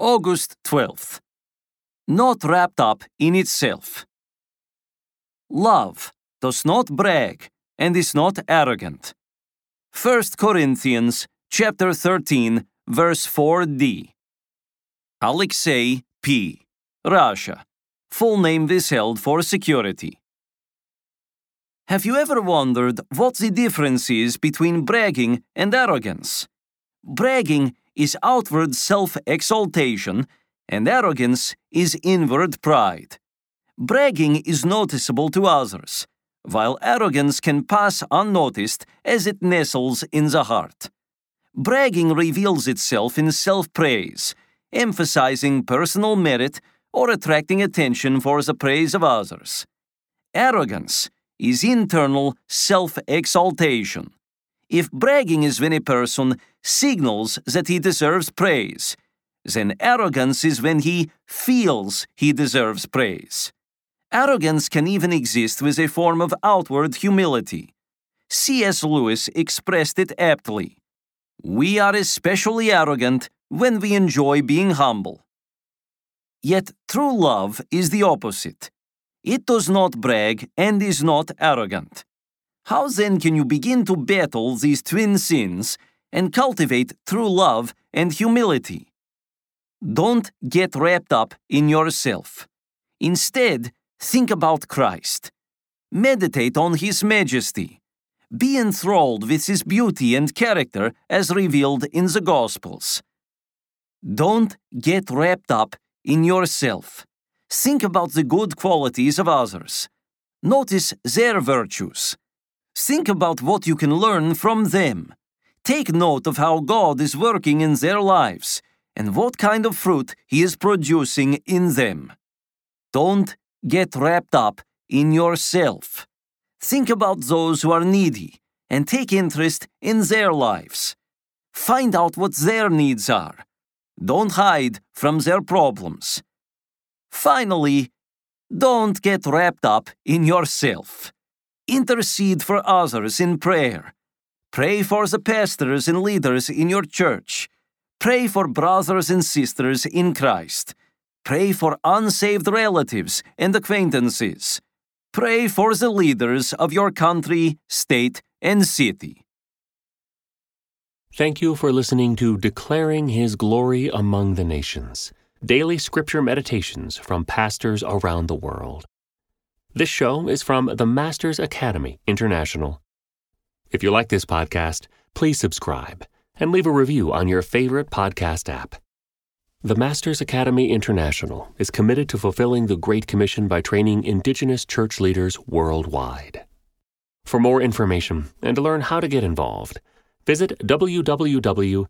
August 12th. Not wrapped up in itself. Love does not brag and is not arrogant. 1 Corinthians chapter 13 verse 4d. Alexei P. Russia. Full name withheld for security. Have you ever wondered what the difference is between bragging and arrogance? Bragging is outward self exaltation, and arrogance is inward pride. Bragging is noticeable to others, while arrogance can pass unnoticed as it nestles in the heart. Bragging reveals itself in self praise, emphasizing personal merit or attracting attention for the praise of others. Arrogance is internal self exaltation. If bragging is when a person signals that he deserves praise, then arrogance is when he feels he deserves praise. Arrogance can even exist with a form of outward humility. C.S. Lewis expressed it aptly We are especially arrogant when we enjoy being humble. Yet true love is the opposite. It does not brag and is not arrogant. How then can you begin to battle these twin sins and cultivate true love and humility? Don't get wrapped up in yourself. Instead, think about Christ. Meditate on His majesty. Be enthralled with His beauty and character as revealed in the Gospels. Don't get wrapped up in yourself. Think about the good qualities of others. Notice their virtues. Think about what you can learn from them. Take note of how God is working in their lives and what kind of fruit He is producing in them. Don't get wrapped up in yourself. Think about those who are needy and take interest in their lives. Find out what their needs are. Don't hide from their problems. Finally, don't get wrapped up in yourself. Intercede for others in prayer. Pray for the pastors and leaders in your church. Pray for brothers and sisters in Christ. Pray for unsaved relatives and acquaintances. Pray for the leaders of your country, state, and city. Thank you for listening to Declaring His Glory Among the Nations daily scripture meditations from pastors around the world. This show is from the Masters Academy International. If you like this podcast, please subscribe and leave a review on your favorite podcast app. The Masters Academy International is committed to fulfilling the Great Commission by training Indigenous church leaders worldwide. For more information and to learn how to get involved, visit www.tmai.org.